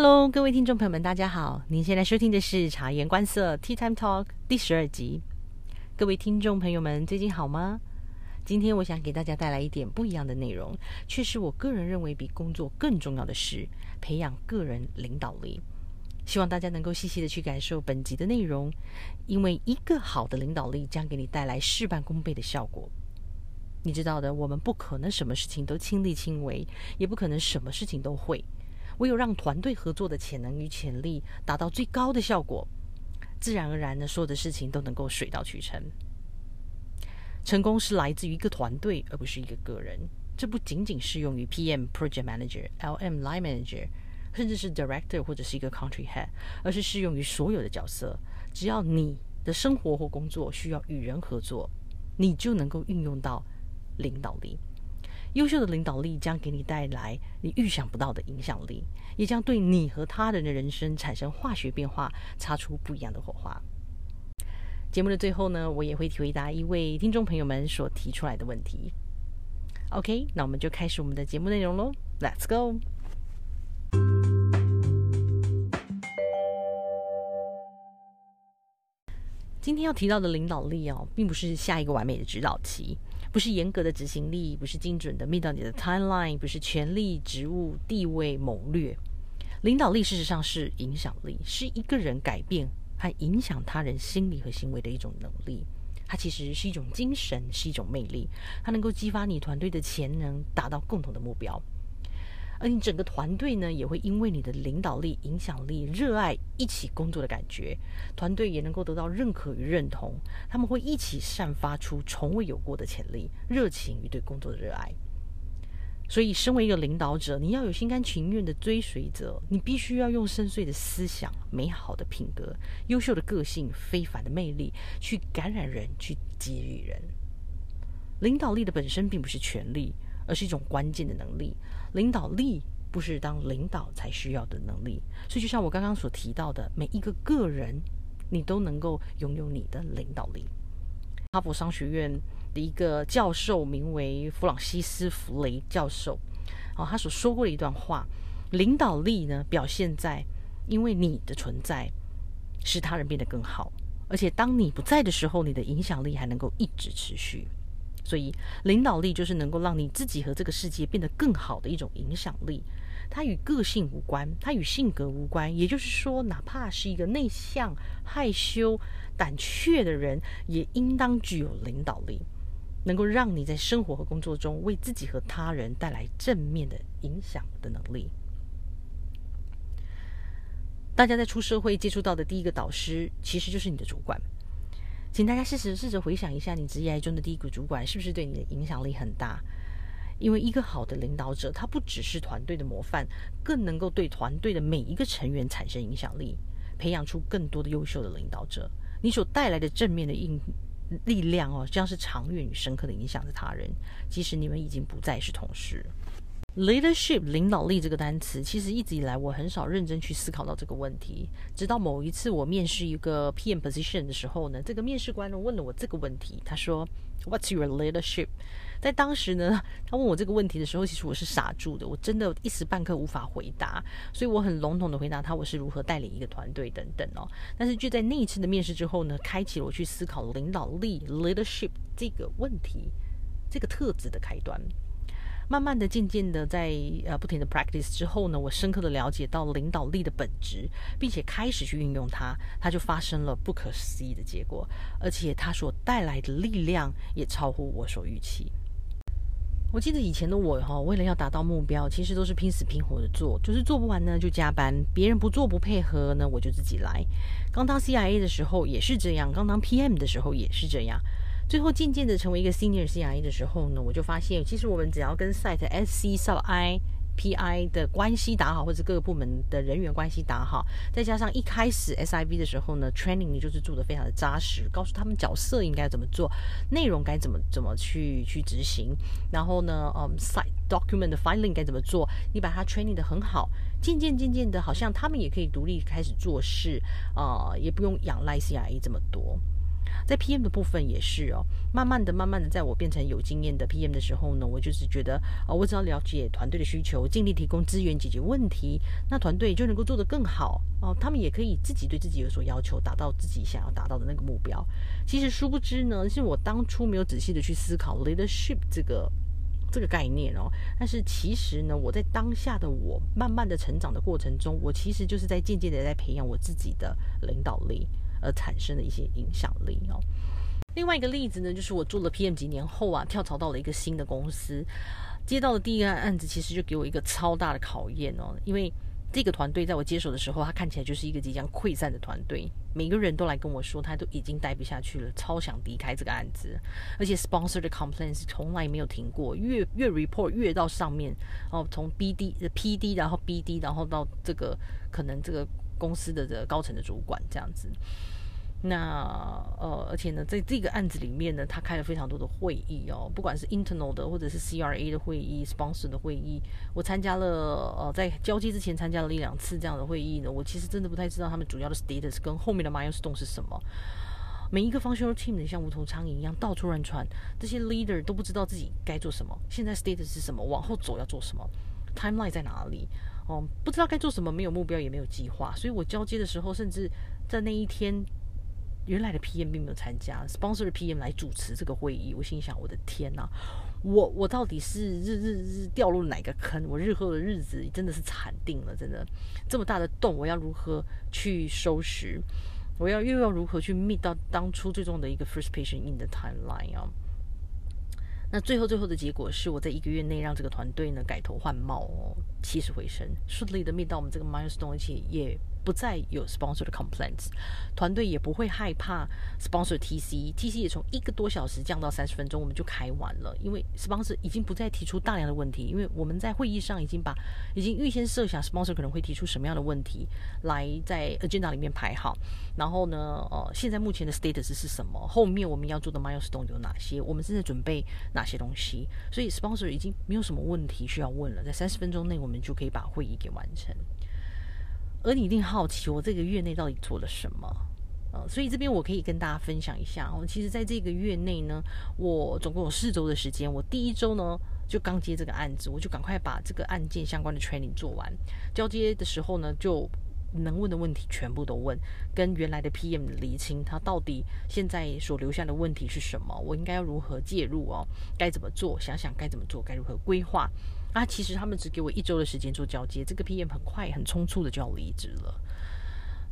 Hello，各位听众朋友们，大家好！您现在收听的是察言观色 Tea Time Talk 第十二集。各位听众朋友们，最近好吗？今天我想给大家带来一点不一样的内容，却是我个人认为比工作更重要的事——培养个人领导力。希望大家能够细细的去感受本集的内容，因为一个好的领导力将给你带来事半功倍的效果。你知道的，我们不可能什么事情都亲力亲为，也不可能什么事情都会。唯有让团队合作的潜能与潜力达到最高的效果，自然而然的，所有的事情都能够水到渠成。成功是来自于一个团队，而不是一个个人。这不仅仅适用于 PM、Project Manager、LM、Line Manager，甚至是 Director 或者是一个 Country Head，而是适用于所有的角色。只要你的生活或工作需要与人合作，你就能够运用到领导力。优秀的领导力将给你带来你预想不到的影响力，也将对你和他人的人生产生化学变化，擦出不一样的火花。节目的最后呢，我也会回答一位听众朋友们所提出来的问题。OK，那我们就开始我们的节目内容喽，Let's go。今天要提到的领导力哦，并不是下一个完美的指导期。不是严格的执行力，不是精准的 meet 到你的 timeline，不是权力、职务、地位、谋略。领导力事实上是影响力，是一个人改变和影响他人心理和行为的一种能力。它其实是一种精神，是一种魅力，它能够激发你团队的潜能，达到共同的目标。而你整个团队呢，也会因为你的领导力、影响力、热爱一起工作的感觉，团队也能够得到认可与认同。他们会一起散发出从未有过的潜力、热情与对工作的热爱。所以，身为一个领导者，你要有心甘情愿的追随者，你必须要用深邃的思想、美好的品格、优秀的个性、非凡的魅力，去感染人，去给予人。领导力的本身并不是权力。而是一种关键的能力，领导力不是当领导才需要的能力。所以，就像我刚刚所提到的，每一个个人，你都能够拥有你的领导力。哈佛商学院的一个教授名为弗朗西斯·弗雷教授，哦，他所说过的一段话：领导力呢，表现在因为你的存在，使他人变得更好，而且当你不在的时候，你的影响力还能够一直持续。所以，领导力就是能够让你自己和这个世界变得更好的一种影响力。它与个性无关，它与性格无关。也就是说，哪怕是一个内向、害羞、胆怯的人，也应当具有领导力，能够让你在生活和工作中为自己和他人带来正面的影响的能力。大家在出社会接触到的第一个导师，其实就是你的主管。请大家试试试着回想一下，你职业中的第一个主管是不是对你的影响力很大？因为一个好的领导者，他不只是团队的模范，更能够对团队的每一个成员产生影响力，培养出更多的优秀的领导者。你所带来的正面的应力量哦，将是长远与深刻的影响着他人，即使你们已经不再是同事。Leadership 领导力这个单词，其实一直以来我很少认真去思考到这个问题。直到某一次我面试一个 PM position 的时候呢，这个面试官呢问了我这个问题，他说 What's your leadership？在当时呢，他问我这个问题的时候，其实我是傻住的，我真的一时半刻无法回答，所以我很笼统的回答他我是如何带领一个团队等等哦。但是就在那一次的面试之后呢，开启了我去思考领导力 leadership 这个问题，这个特质的开端。慢慢的、渐渐的，在呃不停的 practice 之后呢，我深刻的了解到领导力的本质，并且开始去运用它，它就发生了不可思议的结果，而且它所带来的力量也超乎我所预期。我记得以前的我哈，为了要达到目标，其实都是拼死拼活的做，就是做不完呢就加班，别人不做不配合呢，我就自己来。刚当 CIA 的时候也是这样，刚当 PM 的时候也是这样。最后渐渐的成为一个 senior cia 的时候呢，我就发现，其实我们只要跟 site SC sub I PI 的关系打好，或者各个部门的人员关系打好，再加上一开始 SIV 的时候呢，training 你就是做的非常的扎实，告诉他们角色应该怎么做，内容该怎么怎么去去执行，然后呢，嗯，site document 的 filing 该怎么做，你把它 training 的很好，渐渐渐渐的，好像他们也可以独立开始做事，啊，也不用仰赖 cia 这么多。在 PM 的部分也是哦，慢慢的、慢慢的，在我变成有经验的 PM 的时候呢，我就是觉得啊，我只要了解团队的需求，尽力提供资源解决问题，那团队就能够做得更好哦。他们也可以自己对自己有所要求，达到自己想要达到的那个目标。其实殊不知呢，是我当初没有仔细的去思考 leadership 这个这个概念哦。但是其实呢，我在当下的我慢慢的成长的过程中，我其实就是在渐渐的在培养我自己的领导力。而产生的一些影响力哦。另外一个例子呢，就是我做了 PM 几年后啊，跳槽到了一个新的公司，接到的第一个案子，其实就给我一个超大的考验哦。因为这个团队在我接手的时候，他看起来就是一个即将溃散的团队，每个人都来跟我说，他都已经待不下去了，超想离开这个案子。而且 sponsor 的 complaints 从来没有停过，越越 report 越到上面哦，从 BD、PD，然后 BD，然后到这个可能这个。公司的这个高层的主管这样子，那呃，而且呢，在这个案子里面呢，他开了非常多的会议哦，不管是 internal 的或者是 CRA 的会议、sponsor 的会议，我参加了呃，在交接之前参加了一两次这样的会议呢。我其实真的不太知道他们主要的 status 跟后面的 milestone 是什么。每一个 functional team 像无头苍蝇一样到处乱窜，这些 leader 都不知道自己该做什么，现在 status 是什么，往后走要做什么，timeline 在哪里。哦，不知道该做什么，没有目标，也没有计划，所以我交接的时候，甚至在那一天，原来的 PM 并没有参加，sponsor 的 PM 来主持这个会议。我心想，我的天哪，我我到底是日日日掉入哪个坑？我日后的日子真的是惨定了，真的这么大的洞，我要如何去收拾？我要又要如何去 meet 到当初最终的一个 first patient in the timeline 啊？那最后最后的结果是，我在一个月内让这个团队呢改头换貌哦，起死回生，顺利的 meet 到我们这个 milestone，而且也。不再有 sponsor 的 complaints，团队也不会害怕 sponsor TC，TC 也从一个多小时降到三十分钟，我们就开完了。因为 sponsor 已经不再提出大量的问题，因为我们在会议上已经把已经预先设想 sponsor 可能会提出什么样的问题，来在 agenda 里面排好。然后呢，呃，现在目前的 status 是什么？后面我们要做的 milestone 有哪些？我们正在准备哪些东西？所以 sponsor 已经没有什么问题需要问了，在三十分钟内我们就可以把会议给完成。而你一定好奇，我这个月内到底做了什么？呃，所以这边我可以跟大家分享一下哦。其实，在这个月内呢，我总共有四周的时间。我第一周呢，就刚接这个案子，我就赶快把这个案件相关的 training 做完。交接的时候呢，就能问的问题全部都问，跟原来的 PM 厘清他到底现在所留下的问题是什么，我应该要如何介入哦？该怎么做？想想该怎么做，该如何规划。啊，其实他们只给我一周的时间做交接，这个 PM 很快、很匆促的就要离职了。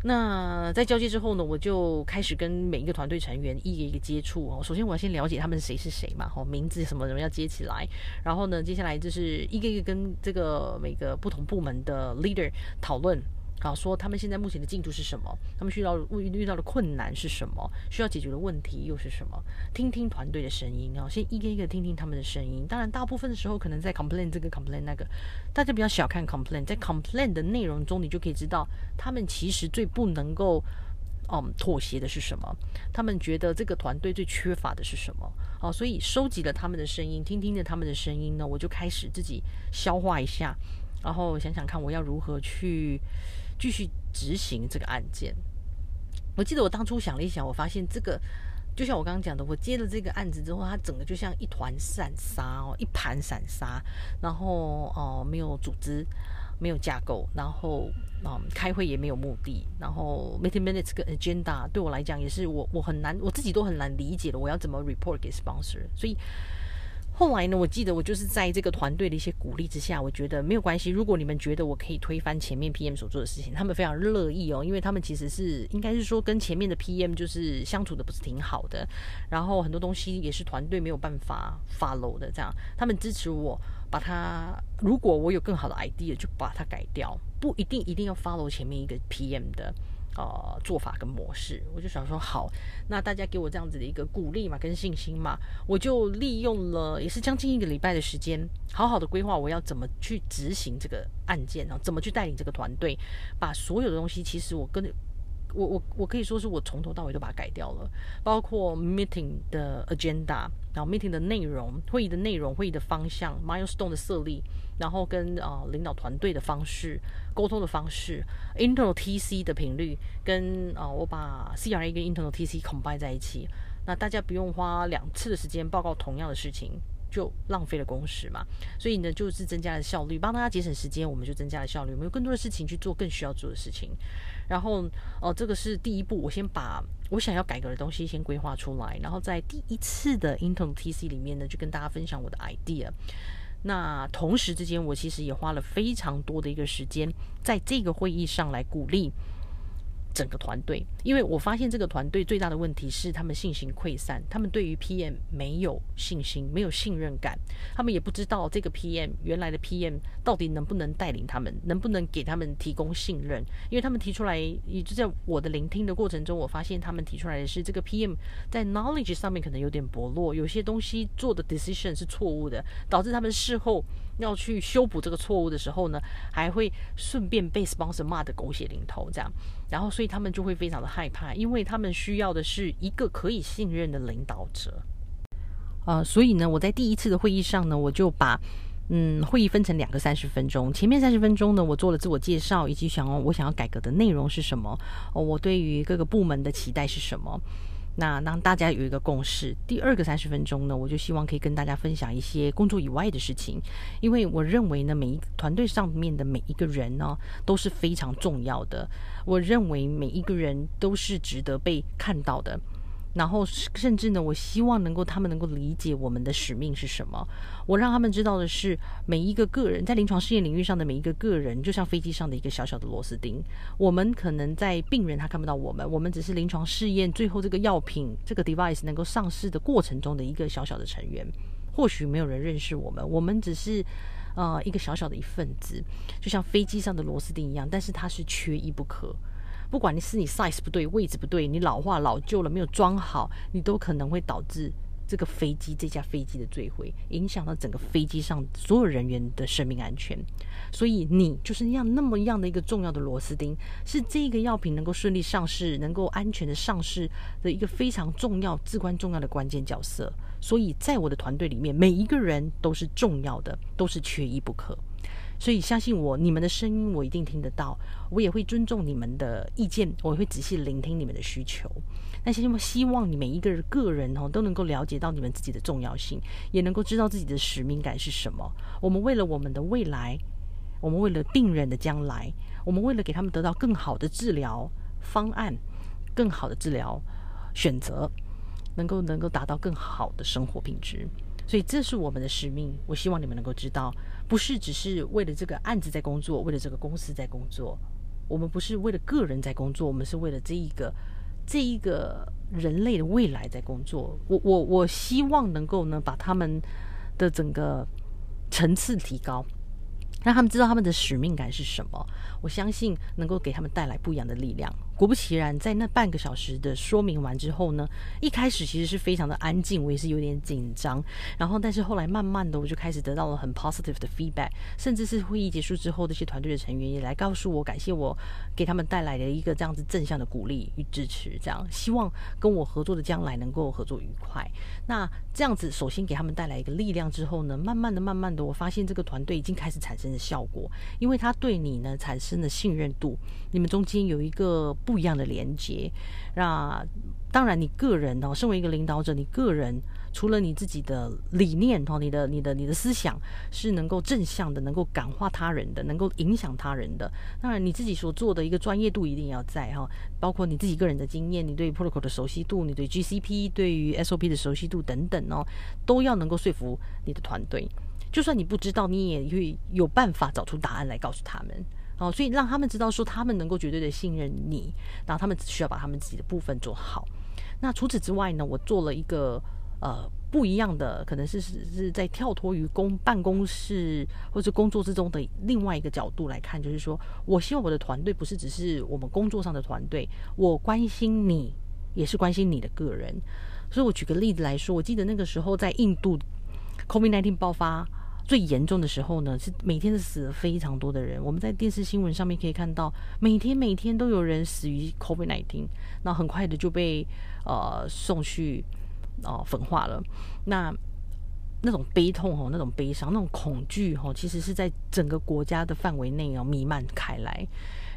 那在交接之后呢，我就开始跟每一个团队成员一个一个接触哦。首先我要先了解他们谁是谁嘛，哦，名字什么什么要接起来。然后呢，接下来就是一个一个跟这个每个不同部门的 leader 讨论。好，说他们现在目前的进度是什么？他们需要遇遇到的困难是什么？需要解决的问题又是什么？听听团队的声音啊，先一个一个听听他们的声音。当然，大部分的时候可能在 complain 这个 complain 那个，大家不要小看 complain，在 complain 的内容中，你就可以知道他们其实最不能够嗯妥协的是什么，他们觉得这个团队最缺乏的是什么。好，所以收集了他们的声音，听听着他们的声音呢，我就开始自己消化一下，然后想想看我要如何去。继续执行这个案件。我记得我当初想了一想，我发现这个就像我刚刚讲的，我接了这个案子之后，它整个就像一团散沙哦，一盘散沙，然后哦没有组织，没有架构，然后嗯开会也没有目的，然后 meeting minutes 跟 agenda 对我来讲也是我我很难我自己都很难理解的，我要怎么 report 给 sponsor，所以。后来呢？我记得我就是在这个团队的一些鼓励之下，我觉得没有关系。如果你们觉得我可以推翻前面 PM 所做的事情，他们非常乐意哦，因为他们其实是应该是说跟前面的 PM 就是相处的不是挺好的，然后很多东西也是团队没有办法 follow 的。这样，他们支持我把它，如果我有更好的 idea，就把它改掉，不一定一定要 follow 前面一个 PM 的。呃，做法跟模式，我就想说好，那大家给我这样子的一个鼓励嘛，跟信心嘛，我就利用了也是将近一个礼拜的时间，好好的规划我要怎么去执行这个案件啊，怎么去带领这个团队，把所有的东西，其实我跟我我我可以说是我从头到尾都把它改掉了，包括 meeting 的 agenda，然后 meeting 的内容、会议的内容、会议的方向、milestone 的设立，然后跟啊领导团队的方式、沟通的方式、internal TC 的频率，跟啊我把 CRA 跟 internal TC combine 在一起，那大家不用花两次的时间报告同样的事情。就浪费了工时嘛，所以呢，就是增加了效率，帮大家节省时间，我们就增加了效率，我们有更多的事情去做更需要做的事情。然后，哦，这个是第一步，我先把我想要改革的东西先规划出来，然后在第一次的 Intel TC 里面呢，就跟大家分享我的 idea。那同时之间，我其实也花了非常多的一个时间，在这个会议上来鼓励。整个团队，因为我发现这个团队最大的问题是他们信心溃散，他们对于 PM 没有信心，没有信任感，他们也不知道这个 PM 原来的 PM 到底能不能带领他们，能不能给他们提供信任，因为他们提出来，也就在我的聆听的过程中，我发现他们提出来的是这个 PM 在 knowledge 上面可能有点薄弱，有些东西做的 decision 是错误的，导致他们事后。要去修补这个错误的时候呢，还会顺便被 sponsor 骂的狗血淋头，这样，然后所以他们就会非常的害怕，因为他们需要的是一个可以信任的领导者。呃，所以呢，我在第一次的会议上呢，我就把嗯会议分成两个三十分钟，前面三十分钟呢，我做了自我介绍，以及想我想要改革的内容是什么，哦，我对于各个部门的期待是什么。那让大家有一个共识。第二个三十分钟呢，我就希望可以跟大家分享一些工作以外的事情，因为我认为呢，每一团队上面的每一个人呢都是非常重要的。我认为每一个人都是值得被看到的。然后，甚至呢，我希望能够他们能够理解我们的使命是什么。我让他们知道的是，每一个个人在临床试验领域上的每一个个人，就像飞机上的一个小小的螺丝钉。我们可能在病人他看不到我们，我们只是临床试验最后这个药品这个 device 能够上市的过程中的一个小小的成员。或许没有人认识我们，我们只是呃一个小小的一份子，就像飞机上的螺丝钉一样，但是它是缺一不可。不管你是你 size 不对，位置不对，你老化老旧了没有装好，你都可能会导致这个飞机这架飞机的坠毁，影响到整个飞机上所有人员的生命安全。所以你就是那样那么样的一个重要的螺丝钉，是这个药品能够顺利上市、能够安全的上市的一个非常重要、至关重要的关键角色。所以在我的团队里面，每一个人都是重要的，都是缺一不可。所以相信我，你们的声音我一定听得到，我也会尊重你们的意见，我会仔细聆听你们的需求。那希望希望你每一个人个人哦都能够了解到你们自己的重要性，也能够知道自己的使命感是什么。我们为了我们的未来，我们为了病人的将来，我们为了给他们得到更好的治疗方案、更好的治疗选择，能够能够达到更好的生活品质。所以这是我们的使命。我希望你们能够知道。不是只是为了这个案子在工作，为了这个公司在工作。我们不是为了个人在工作，我们是为了这一个这一个人类的未来在工作。我我我希望能够呢，把他们的整个层次提高。让他们知道他们的使命感是什么，我相信能够给他们带来不一样的力量。果不其然，在那半个小时的说明完之后呢，一开始其实是非常的安静，我也是有点紧张。然后，但是后来慢慢的，我就开始得到了很 positive 的 feedback，甚至是会议结束之后，这些团队的成员也来告诉我，感谢我给他们带来的一个这样子正向的鼓励与支持。这样，希望跟我合作的将来能够合作愉快。那这样子，首先给他们带来一个力量之后呢，慢慢的、慢慢的，我发现这个团队已经开始产生。效果，因为他对你呢产生了信任度，你们中间有一个不一样的连接。那当然，你个人哦，身为一个领导者，你个人除了你自己的理念哦，你的、你的、你的思想是能够正向的，能够感化他人的，能够影响他人的。当然，你自己所做的一个专业度一定要在哈，包括你自己个人的经验，你对 protocol 的熟悉度，你对 GCP、对于 SOP 的熟悉度等等哦，都要能够说服你的团队。就算你不知道，你也会有办法找出答案来告诉他们哦。所以让他们知道说，他们能够绝对的信任你，然后他们只需要把他们自己的部分做好。那除此之外呢，我做了一个呃不一样的，可能是是是在跳脱于公办公室或者工作之中的另外一个角度来看，就是说我希望我的团队不是只是我们工作上的团队，我关心你，也是关心你的个人。所以我举个例子来说，我记得那个时候在印度，COVID-19 爆发。最严重的时候呢，是每天是死了非常多的人。我们在电视新闻上面可以看到，每天每天都有人死于 COVID-19，那很快的就被呃送去哦焚化了。那那种悲痛哦，那种悲伤，那种恐惧哦，其实是在整个国家的范围内哦弥漫开来。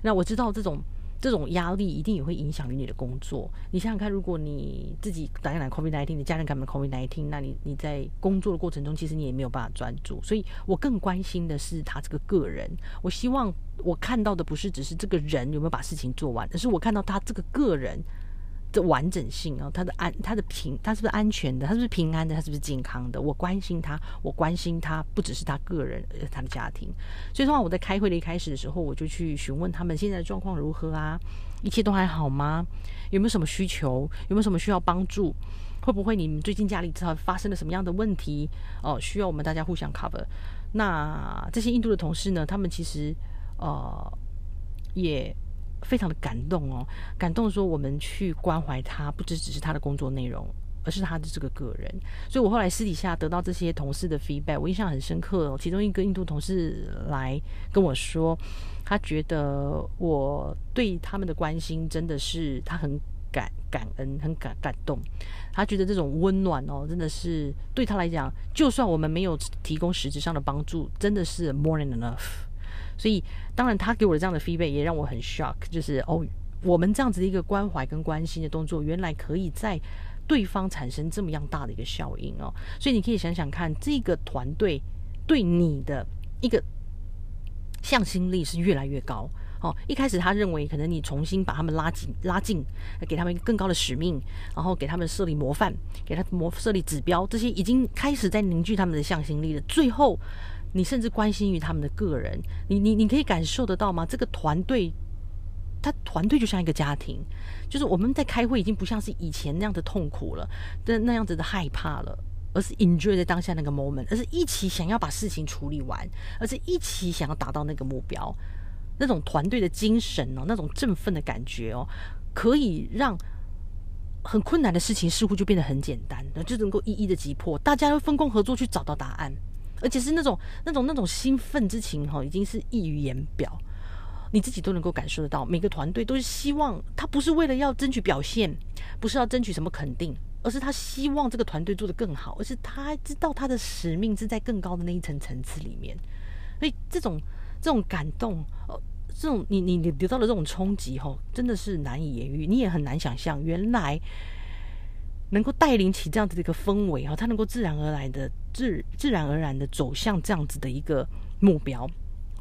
那我知道这种。这种压力一定也会影响于你的工作。你想想看，如果你自己感染 COVID-19，你家人感染 COVID-19，那你你在工作的过程中，其实你也没有办法专注。所以我更关心的是他这个个人。我希望我看到的不是只是这个人有没有把事情做完，而是我看到他这个个人。的完整性啊，他的安，他的平，他是不是安全的？他是不是平安的？他是不是健康的？我关心他，我关心他，不只是他个人，他的家庭。所以说，我在开会的一开始的时候，我就去询问他们现在的状况如何啊？一切都还好吗？有没有什么需求？有没有什么需要帮助？会不会你们最近家里知道发生了什么样的问题？哦，需要我们大家互相 cover。那这些印度的同事呢？他们其实呃也。非常的感动哦，感动说我们去关怀他，不只只是他的工作内容，而是他的这个个人。所以我后来私底下得到这些同事的 feedback，我印象很深刻哦。其中一个印度同事来跟我说，他觉得我对他们的关心真的是他很感感恩，很感感动。他觉得这种温暖哦，真的是对他来讲，就算我们没有提供实质上的帮助，真的是 more than enough。所以，当然，他给我的这样的 feedback 也让我很 shock，就是哦，我们这样子的一个关怀跟关心的动作，原来可以在对方产生这么样大的一个效应哦。所以你可以想想看，这个团队对你的一个向心力是越来越高哦。一开始他认为可能你重新把他们拉紧拉近，给他们更高的使命，然后给他们设立模范，给他模设立指标，这些已经开始在凝聚他们的向心力了。最后。你甚至关心于他们的个人，你你你可以感受得到吗？这个团队，他团队就像一个家庭，就是我们在开会已经不像是以前那样的痛苦了，的那样子的害怕了，而是 enjoy 在当下那个 moment，而是一起想要把事情处理完，而是一起想要达到那个目标，那种团队的精神哦，那种振奋的感觉哦，可以让很困难的事情似乎就变得很简单，那就能够一一的击破，大家都分工合作去找到答案。而且是那种、那种、那种兴奋之情哈，已经是溢于言表，你自己都能够感受得到。每个团队都是希望他不是为了要争取表现，不是要争取什么肯定，而是他希望这个团队做得更好，而是他知道他的使命是在更高的那一层层次里面。所以这种、这种感动，呃，这种你、你、你得到的这种冲击哈，真的是难以言喻，你也很难想象原来。能够带领起这样子的一个氛围啊，他能够自然而然的自自然而然的走向这样子的一个目标，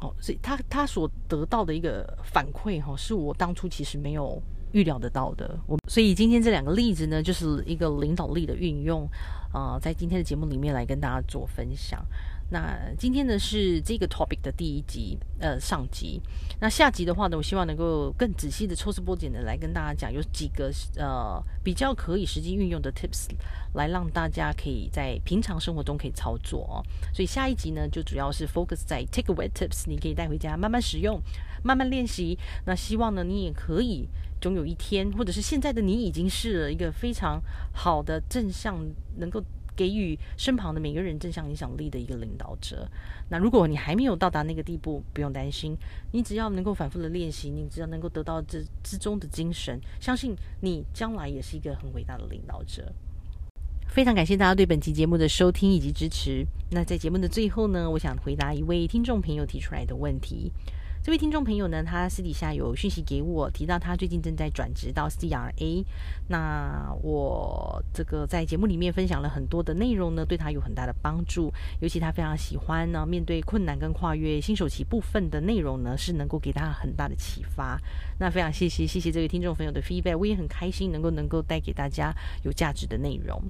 哦，所以他他所得到的一个反馈哈，是我当初其实没有预料得到的。我所以今天这两个例子呢，就是一个领导力的运用啊，在今天的节目里面来跟大家做分享。那今天呢是这个 topic 的第一集，呃，上集。那下集的话呢，我希望能够更仔细的抽丝剥茧的来跟大家讲，有几个呃比较可以实际运用的 tips，来让大家可以在平常生活中可以操作哦。所以下一集呢，就主要是 focus 在 take away tips，你可以带回家慢慢使用，慢慢练习。那希望呢，你也可以总有一天，或者是现在的你已经是一个非常好的正向，能够。给予身旁的每个人正向影响力的一个领导者。那如果你还没有到达那个地步，不用担心，你只要能够反复的练习，你只要能够得到这之中的精神，相信你将来也是一个很伟大的领导者。非常感谢大家对本期节目的收听以及支持。那在节目的最后呢，我想回答一位听众朋友提出来的问题。这位听众朋友呢，他私底下有讯息给我，提到他最近正在转职到 CRA。那我这个在节目里面分享了很多的内容呢，对他有很大的帮助。尤其他非常喜欢呢，面对困难跟跨越新手期部分的内容呢，是能够给他很大的启发。那非常谢谢谢谢这位听众朋友的 feedback，我也很开心能够能够带给大家有价值的内容。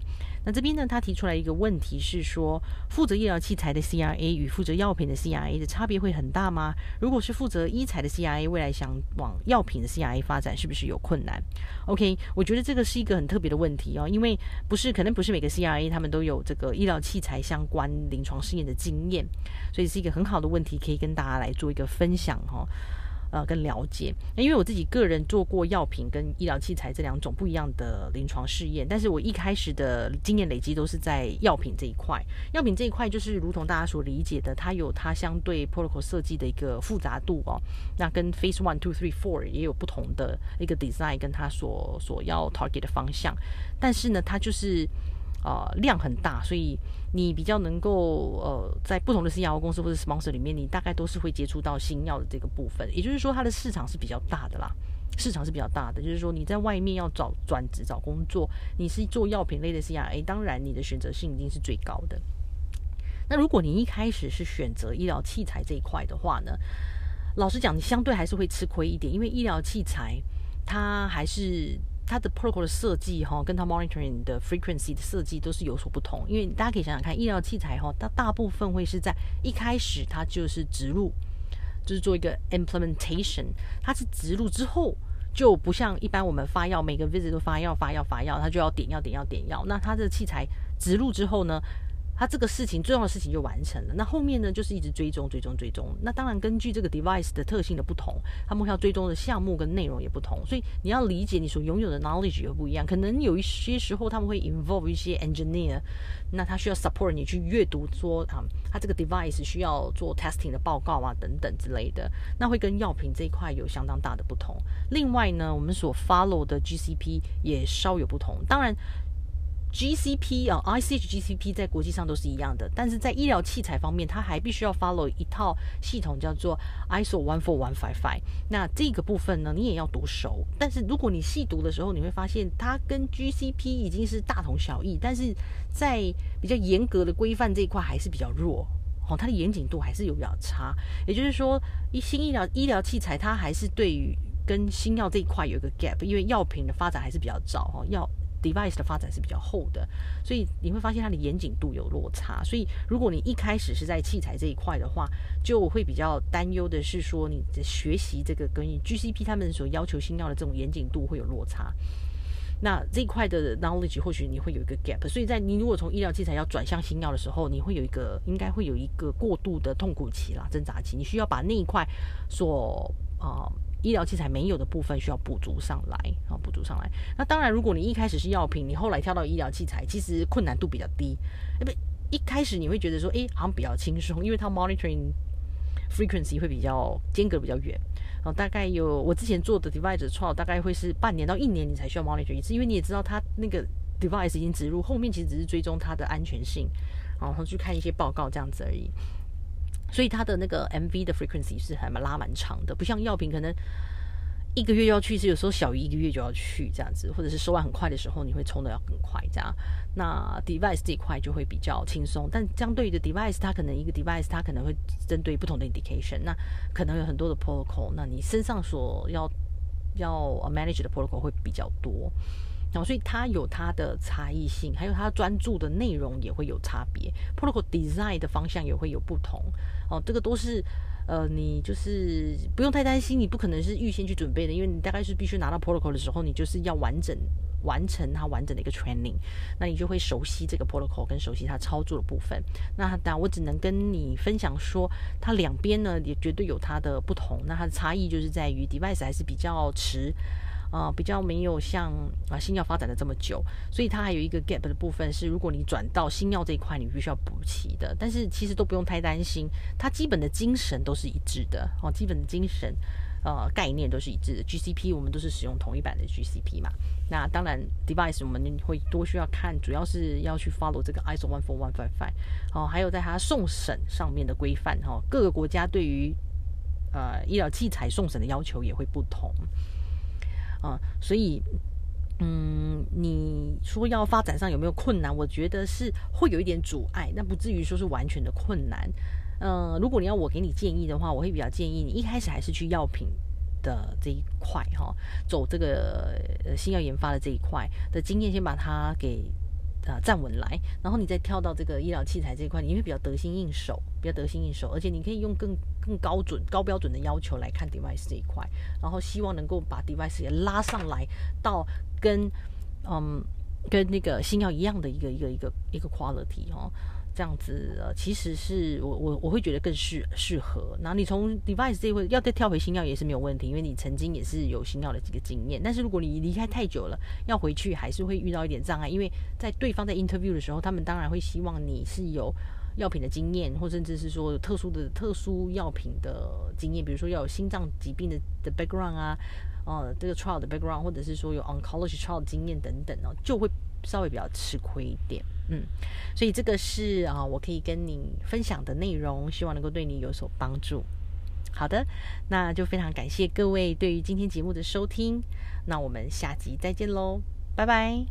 那这边呢，他提出来一个问题是说，负责医疗器材的 CRA 与负责药品的 CRA 的差别会很大吗？如果是负责医材的 CRA，未来想往药品的 CRA 发展，是不是有困难？OK，我觉得这个是一个很特别的问题哦，因为不是可能不是每个 CRA 他们都有这个医疗器材相关临床试验的经验，所以是一个很好的问题，可以跟大家来做一个分享哈。呃，跟了解，因为我自己个人做过药品跟医疗器材这两种不一样的临床试验，但是我一开始的经验累积都是在药品这一块。药品这一块就是如同大家所理解的，它有它相对 protocol 设计的一个复杂度哦。那跟 phase one two three four 也有不同的一个 design，跟它所所要 target 的方向。但是呢，它就是呃量很大，所以。你比较能够呃，在不同的新药公司或者 sponsor 里面，你大概都是会接触到新药的这个部分，也就是说，它的市场是比较大的啦，市场是比较大的。就是说，你在外面要找转职找工作，你是做药品类的 CRA，当然你的选择性一定是最高的。那如果你一开始是选择医疗器材这一块的话呢，老实讲，你相对还是会吃亏一点，因为医疗器材它还是。它的 protocol 的设计哈，跟它 monitoring 的 frequency 的设计都是有所不同。因为大家可以想想看，医疗器材哈，它大部分会是在一开始它就是植入，就是做一个 implementation，它是植入之后就不像一般我们发药，每个 visit 都发药发药发药，它就要点药点药点药。那它的器材植入之后呢？它这个事情重要的事情就完成了，那后面呢就是一直追踪追踪追踪。那当然根据这个 device 的特性的不同，他们要追踪的项目跟内容也不同，所以你要理解你所拥有的 knowledge 也不一样。可能有一些时候他们会 involve 一些 engineer，那他需要 support 你去阅读说啊，他这个 device 需要做 testing 的报告啊等等之类的，那会跟药品这一块有相当大的不同。另外呢，我们所 follow 的 GCP 也稍有不同，当然。GCP 啊，ICH GCP 在国际上都是一样的，但是在医疗器材方面，它还必须要 follow 一套系统，叫做 ISO one for one five five。那这个部分呢，你也要读熟。但是如果你细读的时候，你会发现它跟 GCP 已经是大同小异，但是在比较严格的规范这一块还是比较弱哦，它的严谨度还是有比较差。也就是说，一新医疗医疗器材它还是对于跟新药这一块有一个 gap，因为药品的发展还是比较早哦，药。Device 的发展是比较厚的，所以你会发现它的严谨度有落差。所以如果你一开始是在器材这一块的话，就会比较担忧的是说你的学习这个跟 GCP 他们所要求新药的这种严谨度会有落差。那这一块的 knowledge 或许你会有一个 gap。所以在你如果从医疗器材要转向新药的时候，你会有一个应该会有一个过度的痛苦期啦、挣扎期。你需要把那一块所啊。医疗器材没有的部分需要补足上来，啊，补足上来。那当然，如果你一开始是药品，你后来跳到医疗器材，其实困难度比较低。因为一开始你会觉得说，哎，好像比较轻松，因为它 monitoring frequency 会比较间隔比较远。然后大概有我之前做的 device trial，大概会是半年到一年你才需要 monitor 一次，因为你也知道它那个 device 已经植入，后面其实只是追踪它的安全性，然后去看一些报告这样子而已。所以它的那个 MV 的 frequency 是还蛮拉蛮长的，不像药品可能一个月要去，是有时候小于一个月就要去这样子，或者是收完很快的时候，你会冲的要更快这样。那 device 这一块就会比较轻松，但相对于的 device，它可能一个 device 它可能会针对不同的 indication，那可能有很多的 protocol，那你身上所要要 manage 的 protocol 会比较多。然后，所以它有它的差异性，还有它专注的内容也会有差别，protocol design 的方向也会有不同。哦，这个都是呃，你就是不用太担心，你不可能是预先去准备的，因为你大概是必须拿到 protocol 的时候，你就是要完整完成它完整的一个 training，那你就会熟悉这个 protocol 跟熟悉它操作的部分。那当然，我只能跟你分享说，它两边呢也绝对有它的不同。那它的差异就是在于 device 还是比较迟。啊，比较没有像啊新药发展的这么久，所以它还有一个 gap 的部分是，如果你转到新药这一块，你必须要补齐的。但是其实都不用太担心，它基本的精神都是一致的哦，基本的精神呃概念都是一致的。GCP 我们都是使用同一版的 GCP 嘛。那当然 device 我们会多需要看，主要是要去 follow 这个 ISO one four one five five 哦，还有在它送审上面的规范哈，各个国家对于呃医疗器材送审的要求也会不同。啊，所以，嗯，你说要发展上有没有困难？我觉得是会有一点阻碍，那不至于说是完全的困难。嗯，如果你要我给你建议的话，我会比较建议你一开始还是去药品的这一块哈，走这个呃新药研发的这一块的经验，先把它给。啊，站稳来，然后你再跳到这个医疗器材这一块，你会比较得心应手，比较得心应手，而且你可以用更更高准、高标准的要求来看 device 这一块，然后希望能够把 device 也拉上来到跟嗯跟那个新药一样的一个一个一个一个 quality 哦。这样子，呃，其实是我我我会觉得更适适合。然后你从 device 这一会要再跳回新药也是没有问题，因为你曾经也是有新药的这个经验。但是如果你离开太久了，要回去还是会遇到一点障碍，因为在对方在 interview 的时候，他们当然会希望你是有药品的经验，或甚至是说特殊的特殊药品的经验，比如说要有心脏疾病的的 background 啊，呃，这个 trial 的 background，或者是说有 oncology trial 经验等等哦，就会稍微比较吃亏一点。嗯所以这个是啊我可以跟你分享的内容希望能够对你有所帮助。好的那就非常感谢各位对于今天节目的收听那我们下集再见喽拜拜。